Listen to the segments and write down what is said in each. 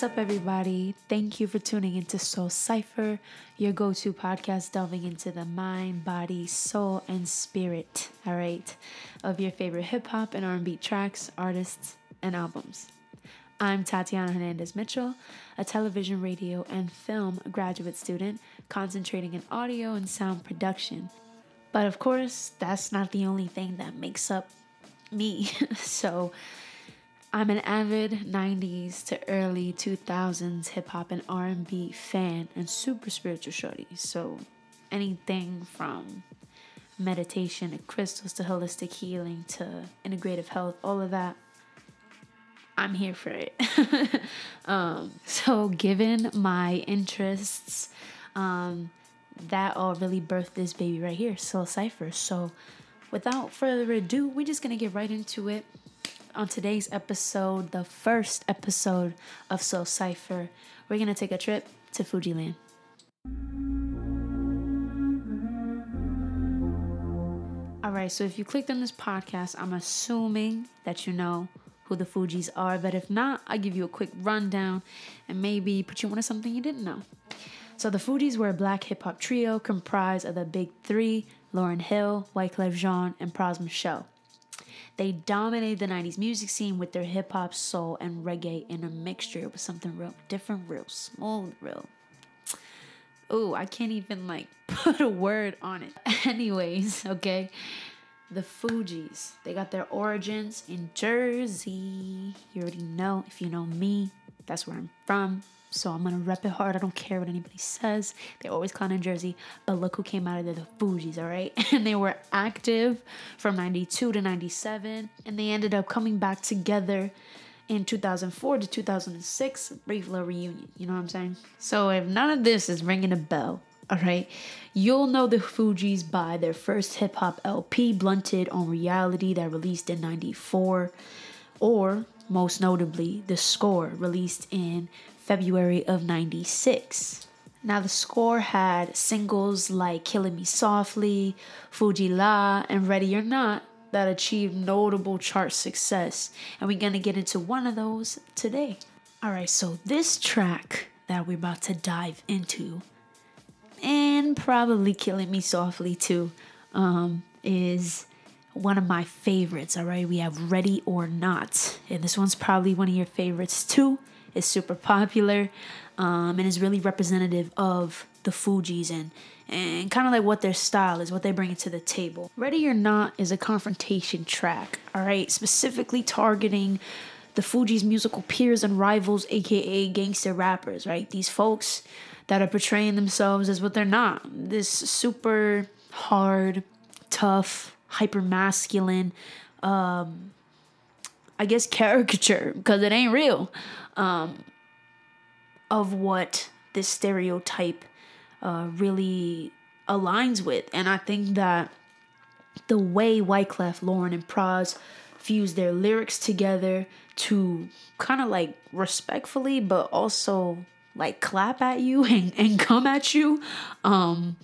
What's up, everybody? Thank you for tuning into Soul Cypher, your go to podcast delving into the mind, body, soul, and spirit, all right, of your favorite hip hop and R&B tracks, artists, and albums. I'm Tatiana Hernandez Mitchell, a television, radio, and film graduate student concentrating in audio and sound production. But of course, that's not the only thing that makes up me. so, I'm an avid 90s to early 2000s hip hop and R&B fan and super spiritual shorty. So anything from meditation to crystals to holistic healing to integrative health, all of that I'm here for it. um, so given my interests, um, that all really birthed this baby right here, Soul Cypher. So without further ado, we're just gonna get right into it on today's episode, the first episode of Soul Cypher, we're gonna take a trip to Fujiland. All right, so if you clicked on this podcast, I'm assuming that you know who the Fugees are, but if not, I'll give you a quick rundown and maybe put you onto something you didn't know. So the Fugees were a black hip hop trio comprised of the big three Lauryn Hill, Wyclef Jean, and Pras Michel. They dominated the 90s music scene with their hip hop, soul, and reggae in a mixture. It was something real different, real smooth, real. Ooh, I can't even like put a word on it. Anyways, okay. The Fugees, they got their origins in Jersey. You already know, if you know me, that's where I'm from. So I'm gonna rep it hard. I don't care what anybody says. They always clown in Jersey, but look who came out of there, the Fugees, all right? And they were active from 92 to 97, and they ended up coming back together in 2004 to 2006, brief little reunion. You know what I'm saying? So if none of this is ringing a bell, all right, you'll know the Fugees by their first hip hop LP, Blunted on Reality, that released in 94, or most notably, The Score, released in February of 96. Now, the score had singles like Killing Me Softly, Fu-Gee-La, and Ready or Not that achieved notable chart success. And we're gonna get into one of those today. All right, so this track that we're about to dive into, and probably Killing Me Softly too, um, is one of my favorites. All right, we have Ready or Not, and this one's probably one of your favorites too. It's super popular um, and is really representative of the Fugees and and kind of like what their style is, what they bring to the table. Ready or Not is a confrontation track, all right, specifically targeting the Fugees' musical peers and rivals, aka gangster rappers, right? These folks that are portraying themselves as what they're not. This super hard, tough, hyper masculine, um, I guess caricature because it ain't real um, of what this stereotype uh, really aligns with. And I think that the way Wyclef, Lauryn, and Pras fuse their lyrics together to kind of like respectfully, but also like clap at you and, and come at you. Um,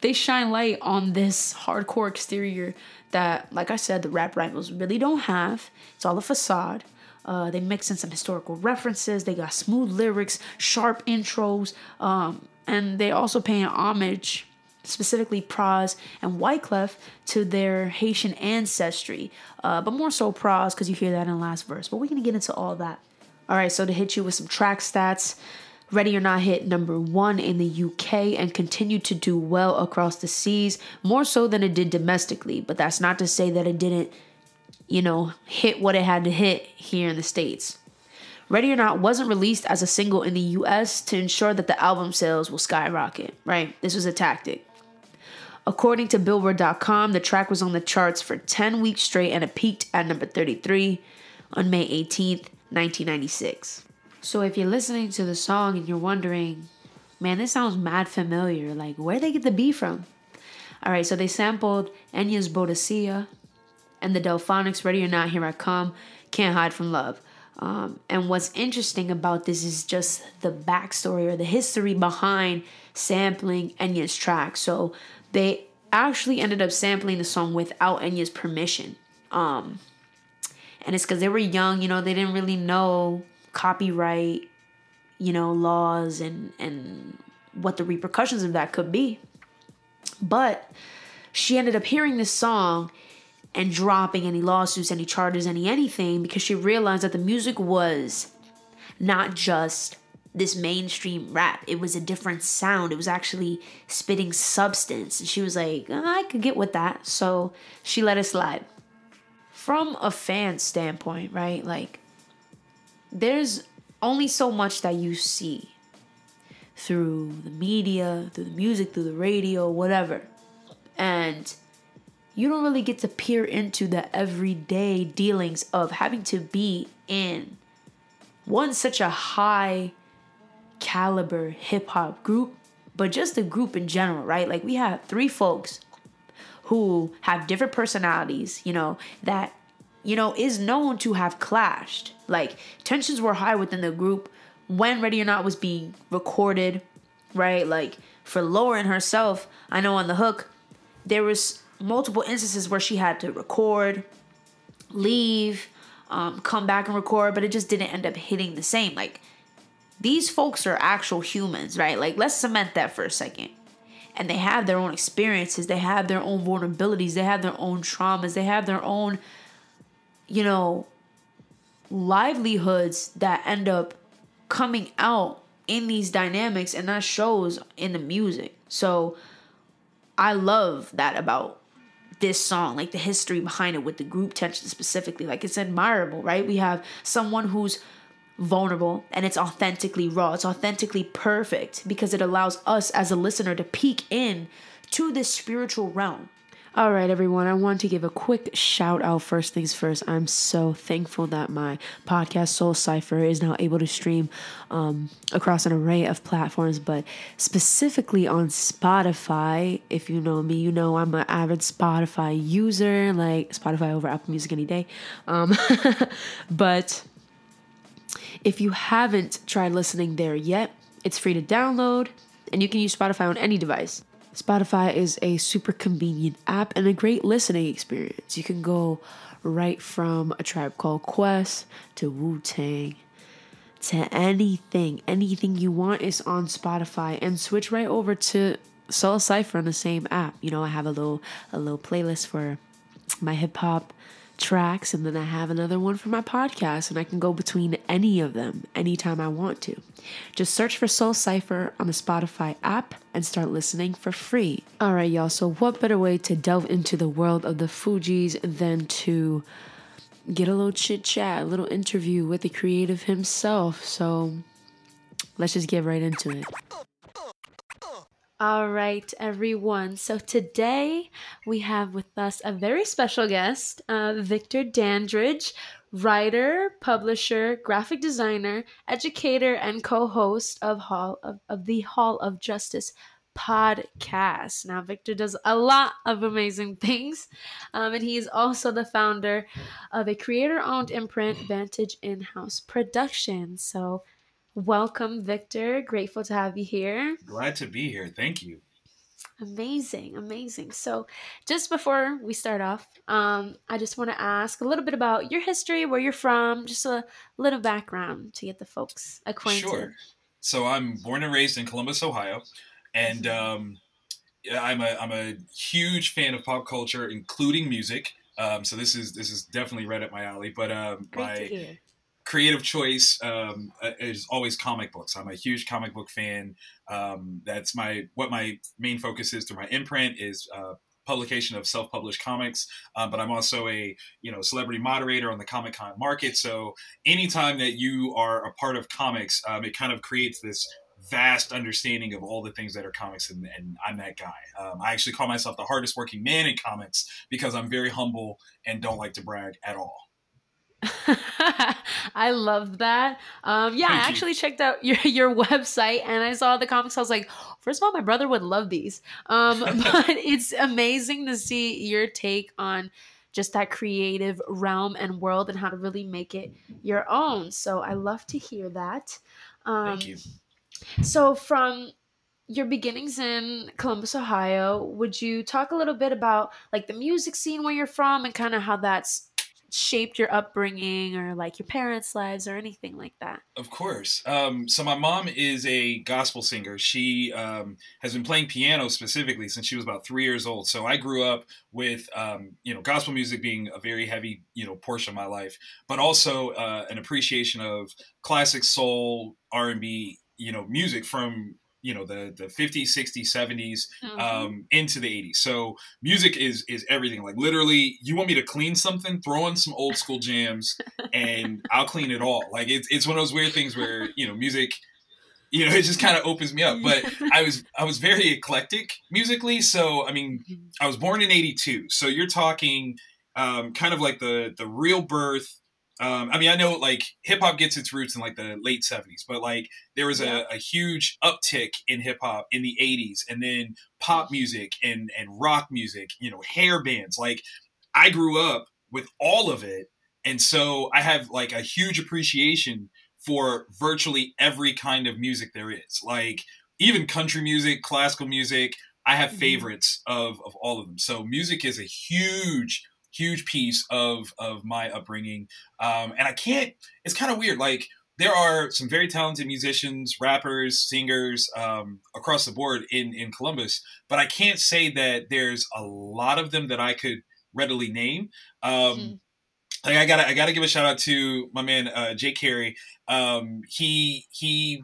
they shine light on this hardcore exterior that, like I said, the rap rivals really don't have. It's all a facade. Uh, they mix in some historical references. They got smooth lyrics, sharp intros, um, and they also pay homage, specifically Pras and Wyclef, to their Haitian ancestry. Uh, but more so Pras, because you hear that in the last verse. But we're gonna get into all that. All right, so to hit you with some track stats. Ready or Not hit number one in the UK and continued to do well across the seas, more so than it did domestically. But that's not to say that it didn't, you know, hit what it had to hit here in the States. Ready or Not wasn't released as a single in the US to ensure that the album sales will skyrocket, right? This was a tactic. According to Billboard.com, the track was on the charts for 10 weeks straight and it peaked at number 33 on May 18th, 1996. So if you're listening to the song and you're wondering, man, this sounds mad familiar, like where they get the B from? All right, so they sampled Enya's Boadicea and the Delfonics, Ready or Not, Here I Come, Can't Hide from Love. Um, and what's interesting about this is just the backstory or the history behind sampling Enya's track. So they actually ended up sampling the song without Enya's permission. Um, and it's because they were young, you know, they didn't really know copyright, you know, laws and and what the repercussions of that could be. But she ended up hearing this song and dropping any lawsuits, any charges, any anything because she realized that the music was not just this mainstream rap. It was a different sound. It was actually spitting substance. And she was like, oh, I could get with that. So she let it slide. From a fan standpoint, right? Like, there's only so much that you see through the media, through the music, through the radio, whatever. And you don't really get to peer into the everyday dealings of having to be in one such a high caliber hip hop group, but just the group in general, right? Like we have three folks who have different personalities, you know, that you know is known to have clashed. Like tensions were high within the group when Ready or Not was being recorded, right? Like for Lauryn herself, I know on the hook, there was multiple instances where she had to record, leave, um, come back and record, but it just didn't end up hitting the same. Like these folks are actual humans, right? Like let's cement that for a second. And they have their own experiences, they have their own vulnerabilities, they have their own traumas, they have their own, you know, livelihoods that end up coming out in these dynamics and that shows in the music. So I love that about this song, like the history behind it with the group tension specifically. Like it's admirable, right? We have someone who's vulnerable and it's authentically raw. It's authentically perfect because it allows us as a listener to peek in to this spiritual realm. All right, everyone, I want to give a quick shout out first things first. I'm so thankful that my podcast, Soul Cipher, is now able to stream um, across an array of platforms, but specifically on Spotify. If you know me, you know I'm an avid Spotify user, like Spotify over Apple Music any day. Um, but if you haven't tried listening there yet, it's free to download and you can use Spotify on any device. Spotify is a super convenient app and a great listening experience. You can go right from a tribe called Quest to Wu Tang to anything. Anything you want is on Spotify and switch right over to Soul Cipher on the same app. You know, I have a little a little playlist for my hip hop tracks and then I have another one for my podcast and I can go between any of them anytime I want to. Just search for Soul Cipher on the Spotify app and start listening for free. All right, y'all. So, what better way to delve into the world of the Fugees than to get a little chit chat, a little interview with the creative himself? So, let's just get right into it. All right, everyone. So today we have with us a very special guest, uh, Victor Dandridge, writer, publisher, graphic designer, educator, and co-host of Hall of, of the Hall of Justice podcast. Now, Victor does a lot of amazing things, um, and he is also the founder of a creator-owned imprint, Vantage In-House Productions. So Welcome, Victor. Grateful to have you here. Glad to be here. Thank you. Amazing, amazing. So, just before we start off, um, I just want to ask a little bit about your history, where you're from, just a little background to get the folks acquainted. Sure. So, I'm born and raised in Columbus, Ohio, and um, I'm a I'm a huge fan of pop culture, including music. Um, so this is this is definitely right up my alley. But um, my creative choice um, uh, is always comic books. I'm a huge comic book fan. Um, that's my what my main focus is through my imprint is uh, publication of self-published comics. Um, but I'm also a you know celebrity moderator on the Comic Con market. So anytime that you are a part of comics, um, it kind of creates this vast understanding of all the things that are comics, and, and I'm that guy. Um, I actually call myself the hardest working man in comics because I'm very humble and don't like to brag at all. I love that. Um, yeah, Thank I you. actually checked out your your website and I saw the comics. I was like, first of all, my brother would love these. Um, but it's amazing to see your take on just that creative realm and world and how to really make it your own. So I love to hear that. Um, Thank you. So, from your beginnings in Columbus, Ohio, would you talk a little bit about like the music scene where you're from and kind of how that's shaped your upbringing or like your parents' lives or anything like that? Of course. Um, so my mom is a gospel singer. She um, has been playing piano specifically since she was about three years old. So I grew up with um, you know gospel music being a very heavy you know portion of my life, but also uh, an appreciation of classic soul, R and B, you know, music from you know the the 50s 60s 70s Mm-hmm. um, into the 80s so music is is everything. Like literally you want me to clean something? Throw in some old school jams and i'll clean it all. Like it's, it's one of those weird things where you know music you know it just kind of opens me up. But i was i was very eclectic musically. So i mean i was born in 82 so you're talking um, kind of like the the real birth um, I mean, I know like hip hop gets its roots in like the late 70s, but like there was Yeah. a, a huge uptick in hip hop in the 80s and then pop music and, and rock music, you know, hair bands. Like I grew up with all of it. And so I have like a huge appreciation for virtually every kind of music there is. Like even country music, classical music, I have Mhm. favorites of, of all of them. So music is a huge, huge piece of, of my upbringing. Um, and I can't, it's kind of weird. Like, there are some very talented musicians, rappers, singers um, across the board in, in Columbus, but I can't say that there's a lot of them that I could readily name. Um, Mhm. Like I gotta, I gotta give a shout out to my man uh, Jake Carey. Um, he he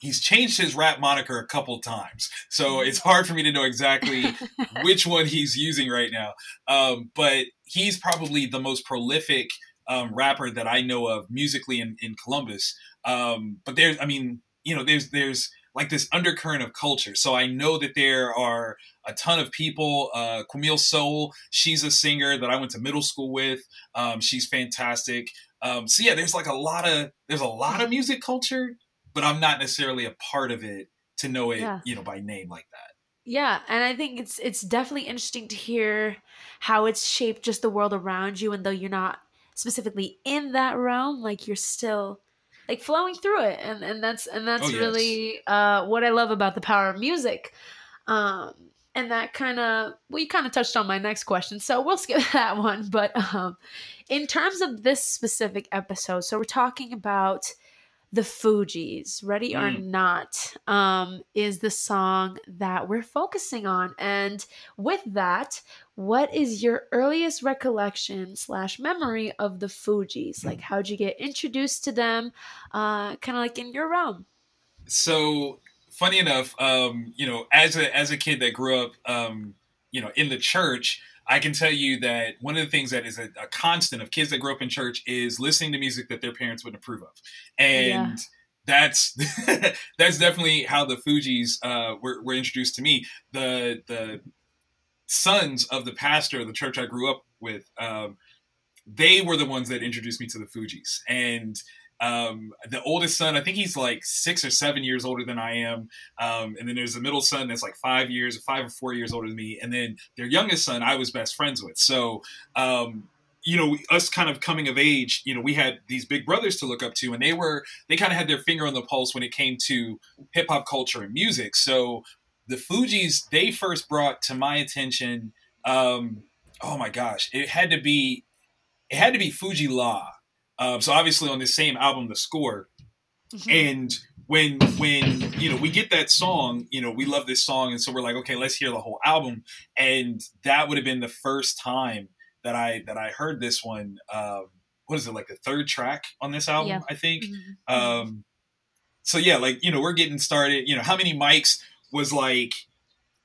he's changed his rap moniker a couple times, so it's hard for me to know exactly which one he's using right now. Um, but he's probably the most prolific um, rapper that I know of musically in, in Columbus. Um, but there's, I mean, you know, there's there's like this undercurrent of culture. So I know that there are a ton of people. Uh, Camille Soul, she's a singer that I went to middle school with. Um, she's fantastic. Um, so yeah, there's like a lot of there's a lot of music culture, but I'm not necessarily a part of it to know it, Yeah. you know, by name like that. Yeah, and I think it's it's definitely interesting to hear how it's shaped just the world around you, and though you're not specifically in that realm, like you're still like flowing through it, and and that's and that's Oh, yes. really uh, what I love about the power of music. Um, and that kind of well, you kind of touched on my next question, so we'll skip that one. But um, in terms of this specific episode, so we're talking about the Fugees, Ready or Mm. Not, um, is the song that we're focusing on. And with that, what is your earliest recollection slash memory of the Fugees? Like, how'd you get introduced to them? Uh, kind of like in your realm. so funny enough, um, you know, as a as a kid that grew up, um, you know, in the church, I can tell you that one of the things that is a, a constant of kids that grow up in church is listening to music that their parents wouldn't approve of, and Yeah. that's that's definitely how the Fugees uh, were, were introduced to me. The the sons of the pastor of the church I grew up with, um, they were the ones that introduced me to the Fugees, and um, the oldest son, I think he's like six or seven years older than I am. Um, and then there's the middle son that's like five years, five or four years older than me. And then their youngest son, I was best friends with. So, um, you know, us kind of coming of age, you know, we had these big brothers to look up to, and they were, they kind of had their finger on the pulse when it came to hip hop culture and music. So the Fugees, they first brought to my attention, um, oh my gosh, it had to be, it had to be Fu-Gee-La. Um, so obviously on the same album, The Score, and when when you know we get that song, you know we love this song, and so we're like, okay, let's hear the whole album, and that would have been the first time that I that I heard this one. Um, what is it like the third track on this album? Yeah. I think. Mhm. Um, so yeah, like you know, we're getting started. You know, how many mics was like?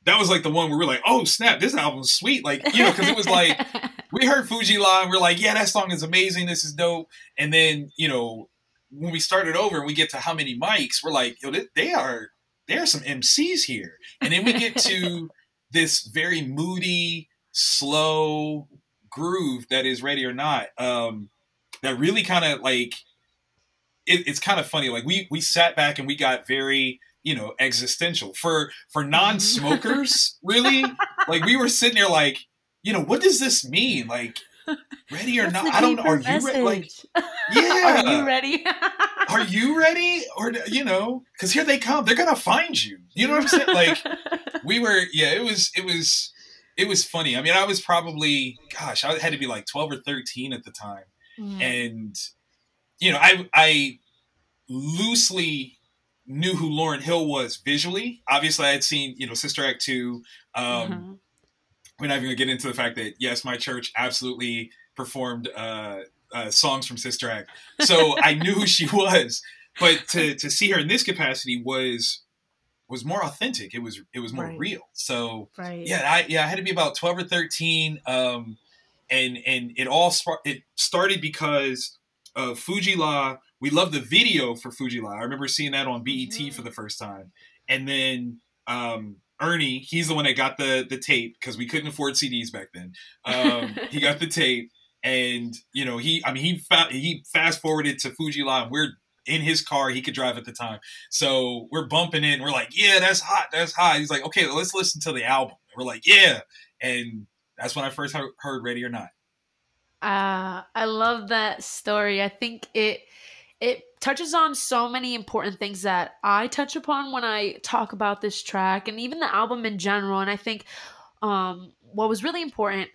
That was like the one where we're like, oh snap, this album's sweet. Like you know, because it was like we heard Fuji and we're like, yeah, that song is amazing. This is dope. And then you know, when we started over and we get to how many mics, we're like, yo, they, they are there are some MCs here, and then we get to this very moody, slow groove that is ready or not. Um, that really kind of like it, it's kind of funny. Like we we sat back and we got very you know existential for for non-smokers. really, like we were sitting there like you know what does this mean? Like ready or not? I don't know. Are you ready? Like yeah, Are you ready? are you ready? Or you know, because here they come. They're gonna find you. You know what I'm saying? Like we were. Yeah, it was. It was. It was funny. I mean, I was probably, gosh, I had to be like 12 or 13 at the time Mm. and you know i i loosely knew who lauryn hill was visually obviously i had seen you know sister act 2 um Mhm. We're not even gonna get into the fact that yes my church absolutely performed uh, uh songs from sister act so i knew who she was but to to see her in this capacity was was more authentic it was it was more Right. real so right. yeah i yeah i had to be about 12 or 13 um and and it all spark, it started because of fu-gee-la we love the video for fu-gee-la i remember seeing that on bet Mhm. for the first time and then um ernie he's the one that got the the tape because we couldn't afford cds back then. Um he got the tape and you know he i mean he fa- he fast forwarded to fuji and we're in his car he could drive at the time. So we're bumping in we're like yeah that's hot that's hot. He's like okay let's listen to the album. We're like yeah. And that's when I first heard, heard Ready or Not. Uh, I love that story. I think it it touches on so many important things that I touch upon when I talk about this track and even the album in general. And I think um, what was really important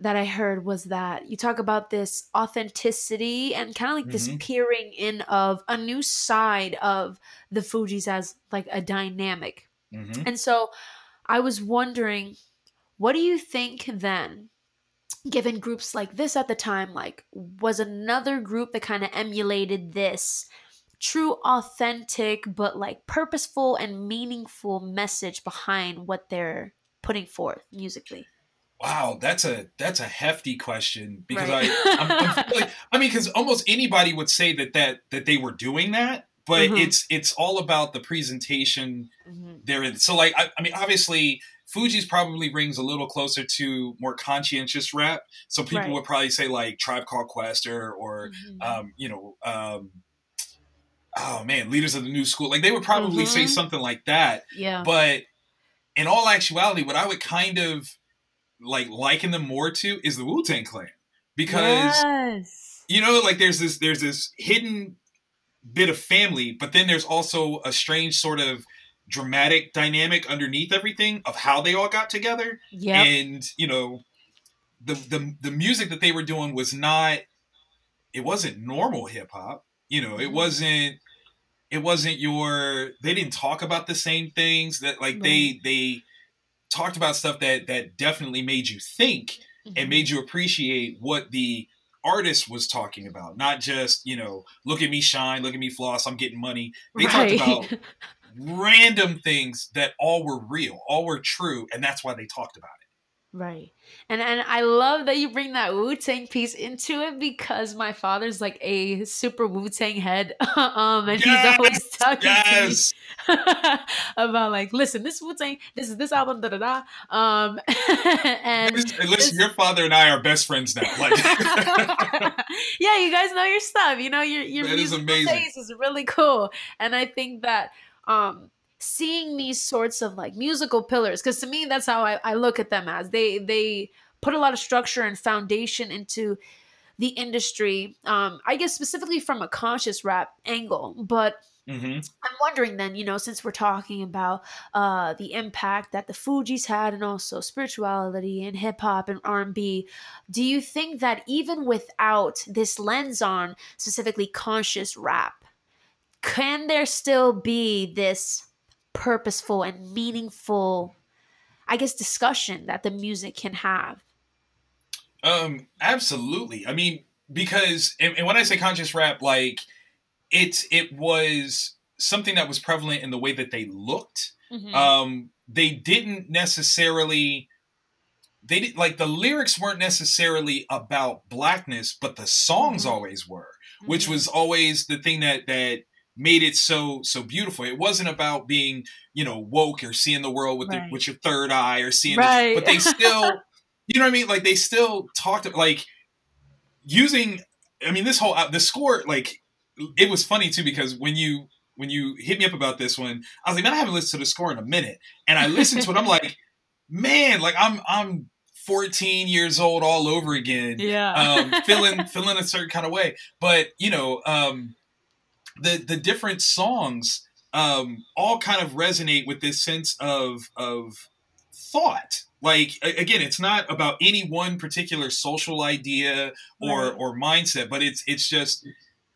that I heard was that you talk about this authenticity and kind of like this Mhm. peering in of a new side of the Fugees as like a dynamic. Mm-hmm. And so I was wondering, what do you think then, given groups like this at the time, like was another group that kind of emulated this true, authentic, but like purposeful and meaningful message behind what they're putting forth musically? Wow, that's a that's a hefty question because Right. I I'm, I'm like, I mean because almost anybody would say that that that they were doing that, but Mhm. it's it's all about the presentation Mhm. there. So like I, I mean obviously Fugees probably rings a little closer to more conscientious rap. So people Right. would probably say like Tribe Called Quest or or Mhm. um, you know, um, oh man, leaders of the new school. Like they would probably say Mhm. something like that. yeah. But in all actuality, what I would kind of like liken them more to is the Wu Tang Clan because yes. you know, like there's this there's this hidden bit of family, but then there's also a strange sort of dramatic dynamic underneath everything of how they all got together Yep. and you know the the the music that they were doing was not it wasn't normal hip hop you know it Mhm. wasn't it wasn't your they didn't talk about the same things that like they they talked about stuff that that definitely made you think and Mhm. made you appreciate what the artist was talking about not just you know look at me shine look at me floss i'm getting money. They talked about random things that all were real all were true and that's why they talked about it Right. And and I love that you bring that Wu Tang piece into it because my father's like a super Wu Tang head. um and he's always talking yes to me about like, listen, this Wu Tang, this is this album, da da da. Um and Listen, listen, your father and I are best friends now. Like, yeah, you guys know your stuff. You know your your That is amazing. is really cool, and I think that um, seeing these sorts of like musical pillars, because to me that's how I, I look at them as they they put a lot of structure and foundation into the industry. Um, I guess specifically from a conscious rap angle, but Mhm. I'm wondering then, you know, since we're talking about uh, the impact that the Fugees had, and also spirituality and hip hop and R&B, do you think that even without this lens on specifically conscious rap, can there still be this purposeful and meaningful, I guess, discussion that the music can have? um, absolutely. I mean, because and, and when I say conscious rap, like it it was something that was prevalent in the way that they looked. Mhm. Um, they didn't necessarily. They did like the lyrics weren't necessarily about blackness, but the songs Mhm. always were. which Mhm. was always the thing that that made it so so beautiful. It wasn't about being you know woke or seeing the world with the, with your third eye or seeing, Right. but they still, you know what I mean? Like they still talked like using. I mean, this whole uh, the score like it was funny too because when you when you hit me up about this one, I was like, man, I haven't listened to the score in a minute, and I listened to it. I'm like, man, like I'm I'm 14 years old all over again Yeah. um, feeling feeling a certain kind of way. But you know, um, the the different songs um, all kind of resonate with this sense of of thought. Like again, it's not about any one particular social idea or Right. or mindset, but it's it's just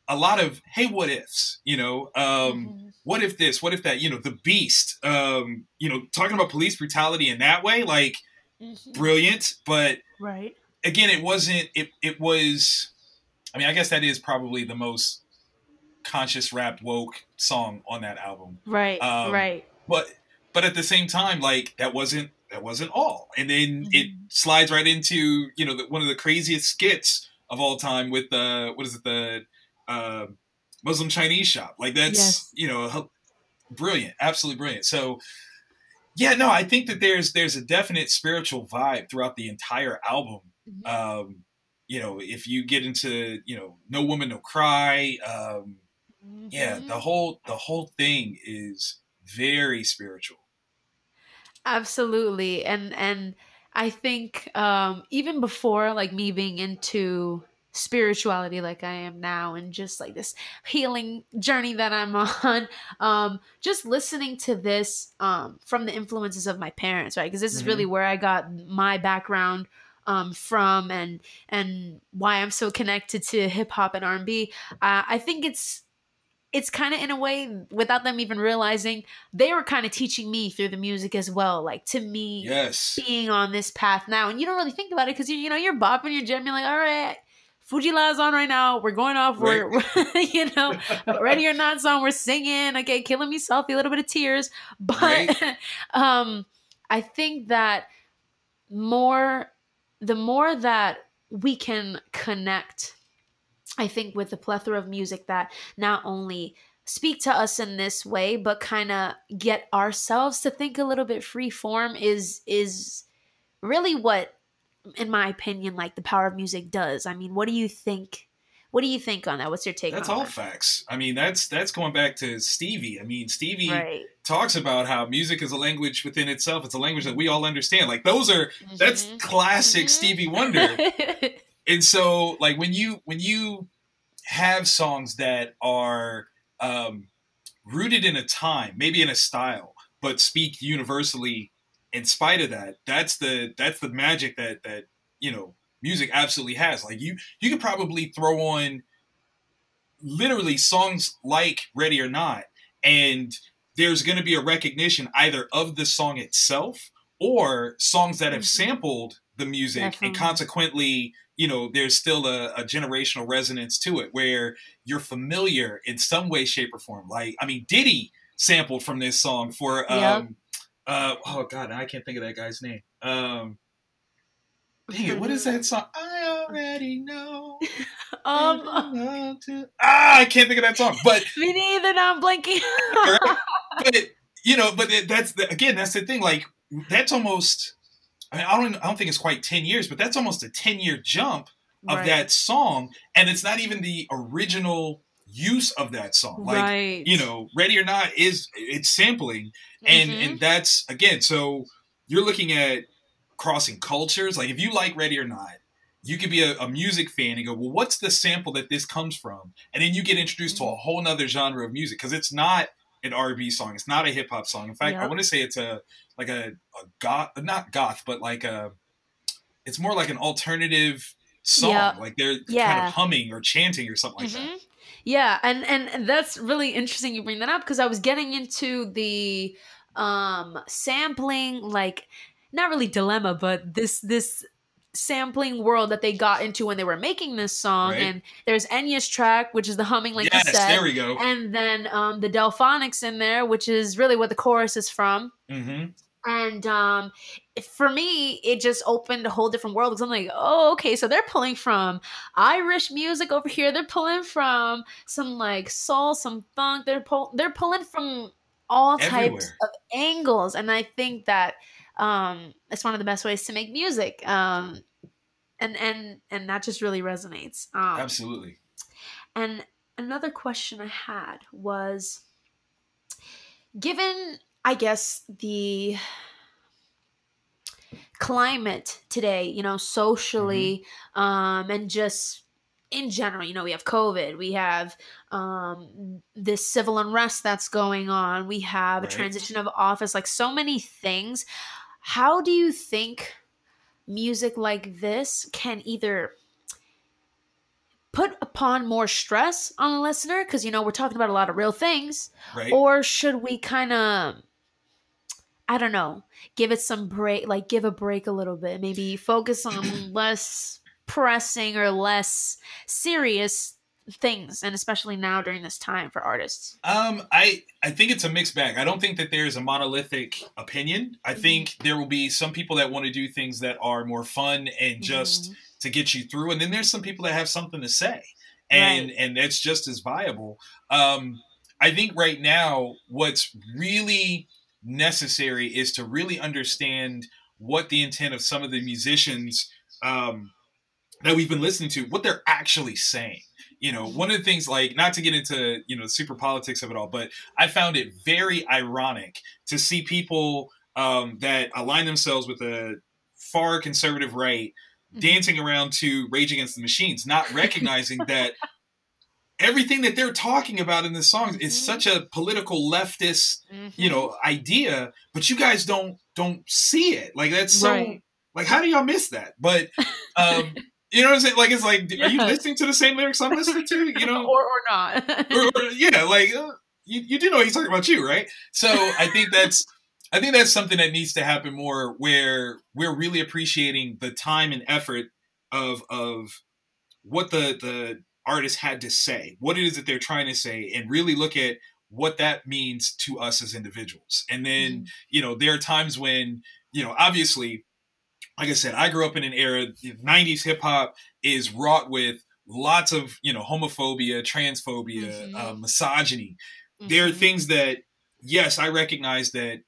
a lot of hey, what ifs? You know, um, Mhm. what if this? What if that? You know, the beast. Um, you know, talking about police brutality in that way, like Mhm. brilliant, but Right. again, it wasn't. It it was. I mean, I guess that is probably the most conscious rap woke song on that album. Right. Um, right. But but at the same time, like that wasn't that wasn't all. And then it Mhm. slides right into you know the, one of the craziest skits of all time with the what is it the uh, Muslim Chinese shop. Like that's Yes. you know brilliant, absolutely brilliant. So. Yeah, no, I think that there's there's a definite spiritual vibe throughout the entire album Mhm. um, you know, if you get into, you know, No Woman No Cry, um, yeah, Mhm. the whole the whole thing is very spiritual. Absolutely. And and I think um even before like me being into spirituality like I am now and just like this healing journey that I'm on um just listening to this um from the influences of my parents, right? Because this is really where I got my background um from and and why I'm so connected to hip hop and R&B. Uh, I think it's it's kind of in a way without them even realizing they were kind of teaching me through the music as well like to me Yes. being on this path now and you don't really think about it because you, you know you're bopping your jam you're like all right Fu-Gee-La's on right now. We're going off. We're, we're you know, ready or not song. We're singing. Okay, killing me selfie, a little bit of tears. But Right. um, I think that more, the more that we can connect, I think with the plethora of music that not only speak to us in this way, but kind of get ourselves to think a little bit free form is is really what in my opinion like the power of music does i mean what do you think what do you think on that what's your take on that? That's all that facts. I mean, that's that's going back to Stevie. I mean, Stevie right talks about how music is a language within itself. It's a language that we all understand. Like those are that's Mhm. classic Mhm. Stevie Wonder. and so like when you when you have songs that are um, rooted in a time maybe in a style but speak universally in spite of that that's the that's the magic that that you know music absolutely has like you you could probably throw on literally songs like ready or not and there's going to be a recognition either of the song itself or songs that have Mhm. sampled the music Definitely. and consequently you know there's still a, a generational resonance to it where you're familiar in some way shape or form like i mean diddy sampled from this song for um uh oh god i can't think of that guy's name um dang it what is that song i already know um ah i can't think of that song but me neither now i'm blanking but you know, but it- that's the, again, that's the thing. Like that's almost. I, mean, I don't. I don't think it's quite ten years, but that's almost a ten year jump of Right. that song, and it's not even the original use of that song. Like right you know, "Ready or Not" is it's sampling, and Mhm. and that's again. So you're looking at crossing cultures. Like if you like "Ready or Not." You could be a, a music fan and go, well, what's the sample that this comes from? And then you get introduced Mm-hmm. to a whole nother genre of music because it's not an R&B song. It's not a hip hop song. In fact, I want to say it's a like a, a goth, not goth, but like a. It's more like an alternative song. Yeah. Like they're kind of humming or chanting or something like that. Mhm. Yeah, and, and and that's really interesting you bring that up because I was getting into the um sampling like not really dilemma, but this this sampling world that they got into when they were making this song Right. and there's Enya's track which is the humming like yes, you said there we go. and then um the Delfonics in there which is really what the chorus is from hmm And um, for me, it just opened a whole different world because I'm like, oh, okay, so they're pulling from Irish music over here. They're pulling from some like soul, some funk. They're pull, they're pulling from all types of angles, and I think that um, it's one of the best ways to make music. Um, and and and that just really resonates. Um, Absolutely. and another question I had was given, I guess, the climate today, you know, socially, um, and just in general, you know, we have COVID, we have um, this civil unrest that's going on, we have Right. a transition of office, like so many things. How do you think music like this can either put upon more stress on the listener? Because you know we're talking about a lot of real things. Right. or should we kind of i don't know give it some break like give a break a little bit? Maybe focus on less pressing or less serious things and especially now during this time for artists Um, I I think it's a mixed bag. I don't think that there's a monolithic opinion. I Mhm. think there will be some people that want to do things that are more fun and just Mhm. to get you through, and then there's some people that have something to say, and and that's just as viable. Um, I think right now what's really necessary is to really understand what the intent of some of the musicians um, that we've been listening to, what they're actually saying. You know, one of the things, like, not to get into, you know, super politics of it all, but I found it very ironic to see people um, that align themselves with a far conservative right Mhm. dancing around to Rage Against the Machines, not recognizing that everything that they're talking about in the songs is Mhm. such a political leftist, Mhm. you know, idea, but you guys don't don't see it. Like that's so Right. like how do y'all miss that? But um you know what I'm saying? Like it's like are you listening to the same lyrics I'm listening to? You know, or or not or, or- yeah, like uh, you, you do know he's talking about you, right? So I think that's I think that's something that needs to happen more, where we're really appreciating the time and effort of of what the the artist had to say, what it is that they're trying to say, and really look at what that means to us as individuals. And then you know there are times when you know obviously like i said i grew up in an era 90s hip hop is wrought with lots of you know homophobia transphobia Mhm. uh, misogyny there are Mhm. things that yes i recognize that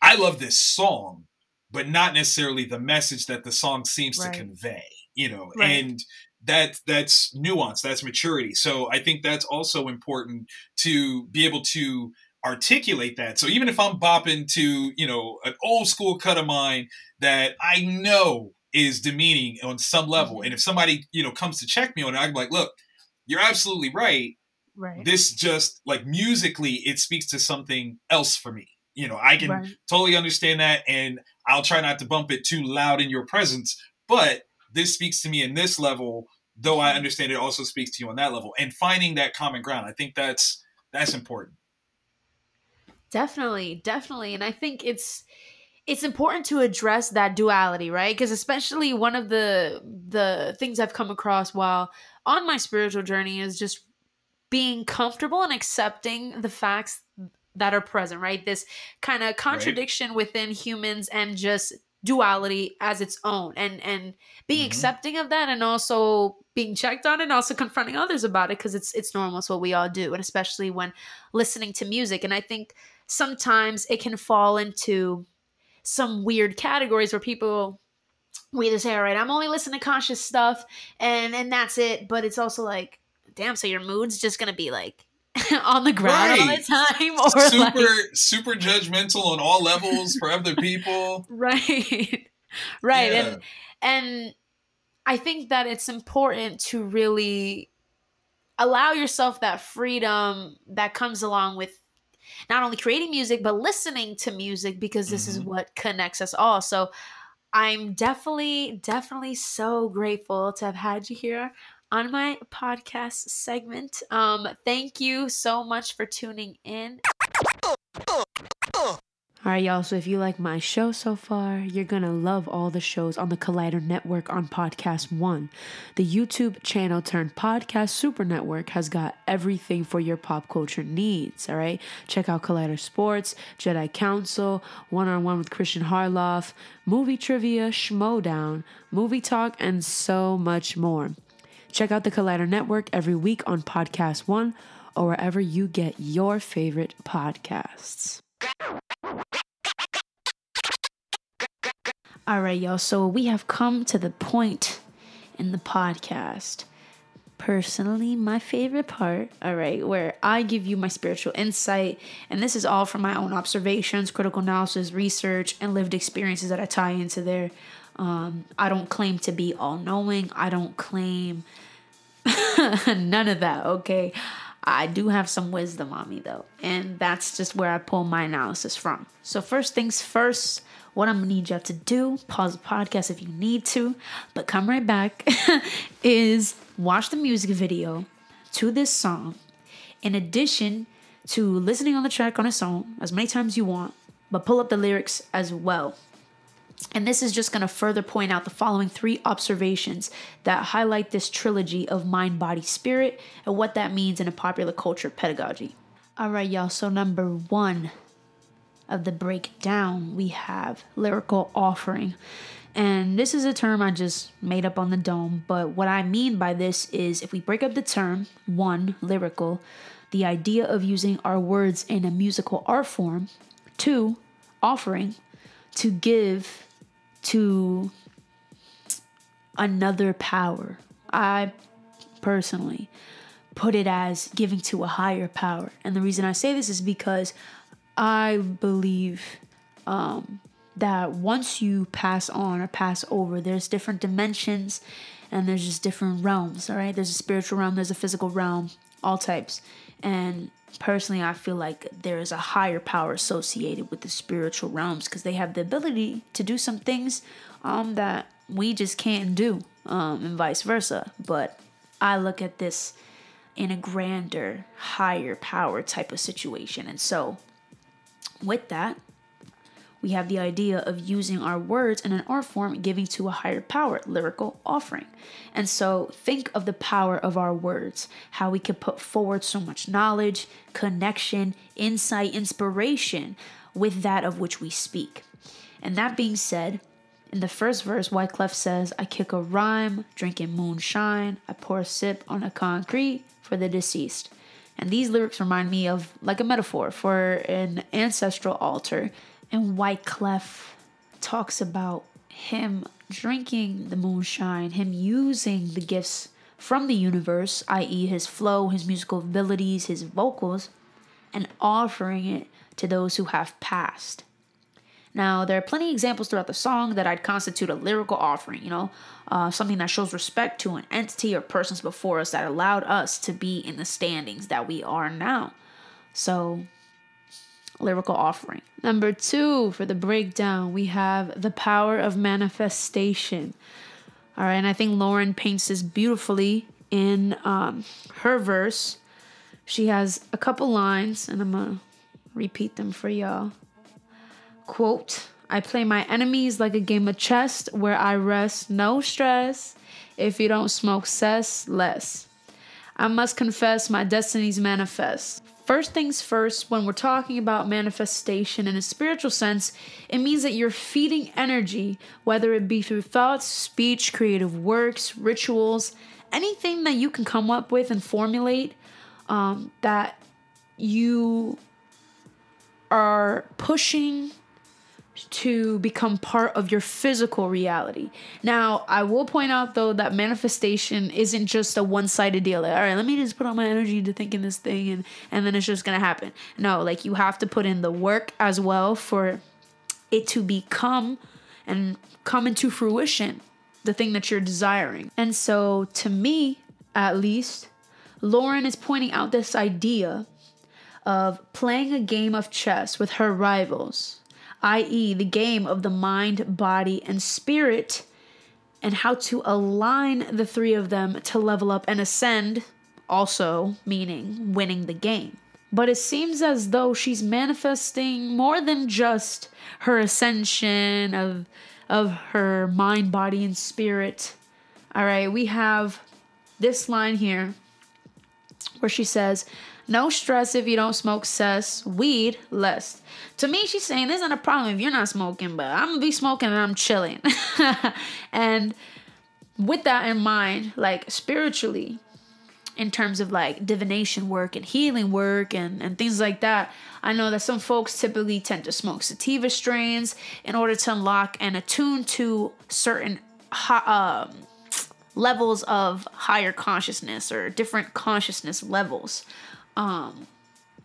i love this song but not necessarily the message that the song seems Right. to convey you know Right. and that that's nuance that's maturity so i think that's also important to be able to articulate that. So even if i'm bopping to you know an old school cut of mine that i know is demeaning on some level Mhm. and if somebody you know comes to check me on it i'm like look you're absolutely right. Right. This just like musically it speaks to something else for me. You know i can right. totally understand that and i'll try not to bump it too loud in your presence but this speaks to me in this level though i understand it also speaks to you on that level and finding that common ground i think that's that's important Definitely, definitely. And I think it's it's important to address that duality, right? Because especially one of the the things I've come across while on my spiritual journey is just being comfortable and accepting the facts that are present, right? This kind of contradiction within humans and just duality as its own and and being Mhm. accepting of that and also being checked on and also confronting others about it because it's it's normal it's what we all do and especially when listening to music and i think sometimes it can fall into some weird categories where people we either say all right i'm only listening to conscious stuff and and that's it. But it's also like damn so your mood's just gonna be like on the ground all the time or super like super judgmental on all levels for other people. Right. Right Yeah. and and i think that it's important to really allow yourself that freedom that comes along with not only creating music but listening to music because this is Mhm. what connects us all. So i'm definitely definitely so grateful to have had you here on my podcast segment. Um thank you so much for tuning in All right, y'all. So if you like my show so far, you're going to love all the shows on the Collider Network on Podcast One. The YouTube channel turned podcast super network has got everything for your pop culture needs. All right. Check out Collider Sports, Jedi Council, One on One with Christian Harloff, Movie Trivia, Schmodown, Movie Talk, and so much more. Check out the Collider Network every week on Podcast One or wherever you get your favorite podcasts. All right, y'all. So we have come to the point in the podcast. Personally, my favorite part, all right, where I give you my spiritual insight. And this is all from my own observations, critical analysis, research, and lived experiences that I tie into there. Um, I don't claim to be all knowing. I don't claim none of that, okay? I do have some wisdom on me though, and that's just where I pull my analysis from. So, first things first, what I'm gonna need you to do, pause the podcast if you need to, but come right back, is watch the music video to this song. In addition to listening on the track on its own as many times you want, but pull up the lyrics as well. And this is just going to further point out the following three observations that highlight this trilogy of mind, body, spirit and what that means in a popular culture pedagogy. All right, y'all. So, number one of the breakdown, we have lyrical offering. And this is a term I just made up on the dome. But what I mean by this is if we break up the term, one, lyrical, the idea of using our words in a musical art form, two, offering, to give to another power. I personally put it as giving to a higher power. And the reason I say this is because I believe um, that once you pass on or pass over, there's different dimensions and there's just different realms, all right? There's a spiritual realm, there's a physical realm, all types. And personally, I feel like there is a higher power associated with the spiritual realms because they have the ability to do some things um, that we just can't do, um, and vice versa. But I look at this in a grander, higher power type of situation. And so, with that, we have the idea of using our words in an art form giving to a higher power, lyrical offering. And so think of the power of our words, how we can put forward so much knowledge, connection, insight, inspiration with that of which we speak. And that being said, in the first verse, Wyclef says, I kick a rhyme, drinking moonshine, I pour a sip on a concrete for the deceased. And these lyrics remind me of like a metaphor for an ancestral altar and Wyclef talks about him drinking the moonshine, him using the gifts from the universe, i.e., his flow, his musical abilities, his vocals, and offering it to those who have passed. Now, there are plenty of examples throughout the song that I'd constitute a lyrical offering, you know, uh, something that shows respect to an entity or persons before us that allowed us to be in the standings that we are now. So, lyrical offering. Number two, for the breakdown, we have the power of manifestation. All right, and I think Lauryn paints this beautifully in um, her verse. She has a couple lines, and I'm gonna repeat them for y'all. Quote, I play my enemies like a game of chess where I rest, no stress. If you don't smoke cess, less. I must confess my destiny's manifest. First things first, when we're talking about manifestation in a spiritual sense, it means that you're feeding energy, whether it be through thoughts, speech, creative works, rituals, anything that you can come up with and formulate um, that you are pushing to become part of your physical reality. Now, I will point out though that manifestation isn't just a one-sided deal. Like, all right, let me just put all my energy to thinking this thing and and then it's just going to happen. No, like you have to put in the work as well for it to become and come into fruition the thing that you're desiring. And so to me, at least, Lauryn is pointing out this idea of playing a game of chess with her rivals i.e., the game of the mind, body, and spirit, and how to align the three of them to level up and ascend, also meaning winning the game. but it seems as though she's manifesting more than just her ascension of of her mind, body, and spirit. All right, we have this line here where she says, No stress if you don't smoke cess, weed less. To me, she's saying this isn't a problem if you're not smoking, but I'm gonna be smoking and I'm chilling. and with that in mind, like spiritually, in terms of like divination work and healing work and, and things like that. I know that some folks typically tend to smoke sativa strains in order to unlock and attune to certain um, levels of higher consciousness or different consciousness levels. Um,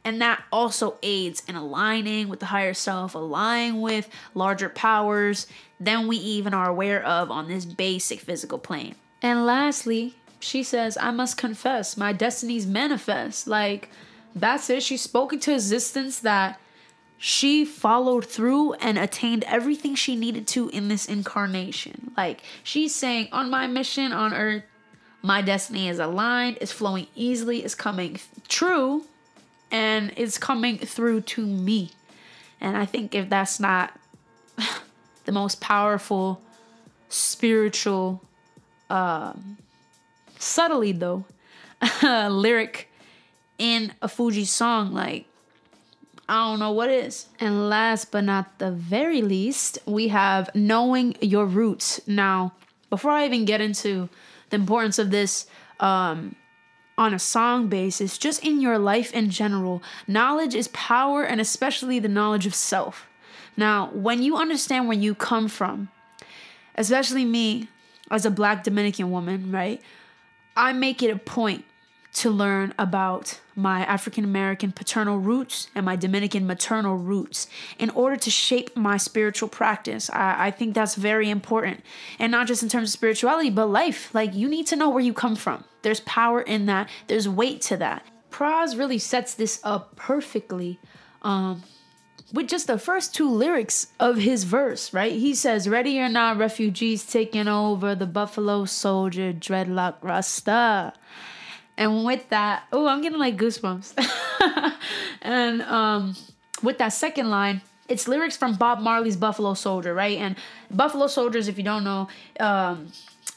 and that also aids in aligning with the higher self, aligning with larger powers than we even are aware of on this basic physical plane. And lastly, she says, I must confess, my destinies manifest. Like, that's it. She's spoken to existence that she followed through and attained everything she needed to in this incarnation. Like, she's saying, on my mission on earth, my destiny is aligned, is flowing easily, is coming true, and it's coming through to me. And I think if that's not the most powerful spiritual um, subtly though, lyric in a Fugees song. Like, I don't know what is. And last but not the very least, we have knowing your roots. Now, before I even get into the importance of this um, on a song basis, just in your life in general, knowledge is power, and especially the knowledge of self. Now, when you understand where you come from, especially me as a black Dominican woman, right? I make it a point to learn about my African American paternal roots and my Dominican maternal roots in order to shape my spiritual practice. I, I, think that's very important. And not just in terms of spirituality, but life. Like, you need to know where you come from. There's power in that, there's weight to that. Pras really sets this up perfectly. Um, with just the first two lyrics of his verse, right? He says, Ready or not, refugees taking over the Buffalo Soldier, dreadlock Rasta. And with that, oh, I'm getting like goosebumps. and um, with that second line, it's lyrics from Bob Marley's Buffalo Soldier, right? And Buffalo Soldiers, if you don't know, um,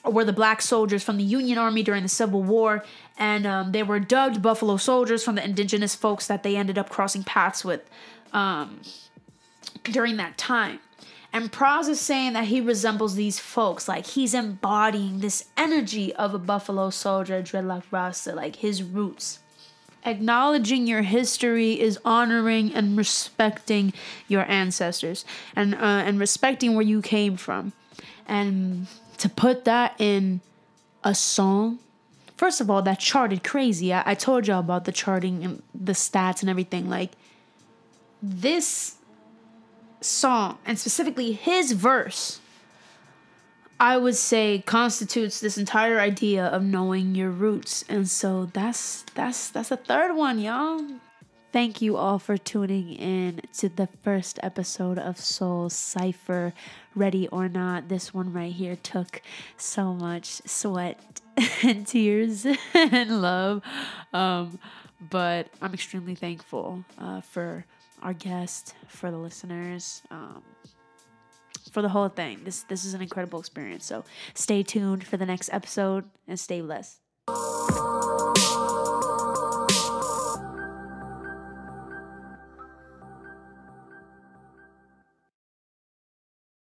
were the black soldiers from the Union Army during the Civil War. And um, they were dubbed Buffalo Soldiers from the indigenous folks that they ended up crossing paths with um, during that time. And Pras is saying that he resembles these folks, like he's embodying this energy of a buffalo soldier, dreadlock rasta, like his roots. Acknowledging your history is honoring and respecting your ancestors, and uh, and respecting where you came from, and to put that in a song. First of all, that charted crazy. I, I told y'all about the charting and the stats and everything. Like this song and specifically his verse I would say constitutes this entire idea of knowing your roots. And so that's that's that's the third one, y'all. Thank you all for tuning in to the first episode of Soul Cipher. Ready or not, this one right here took so much sweat and tears and love. Um, but I'm extremely thankful uh, for our guest, for the listeners, um, for the whole thing. This this is an incredible experience. So stay tuned for the next episode and stay blessed.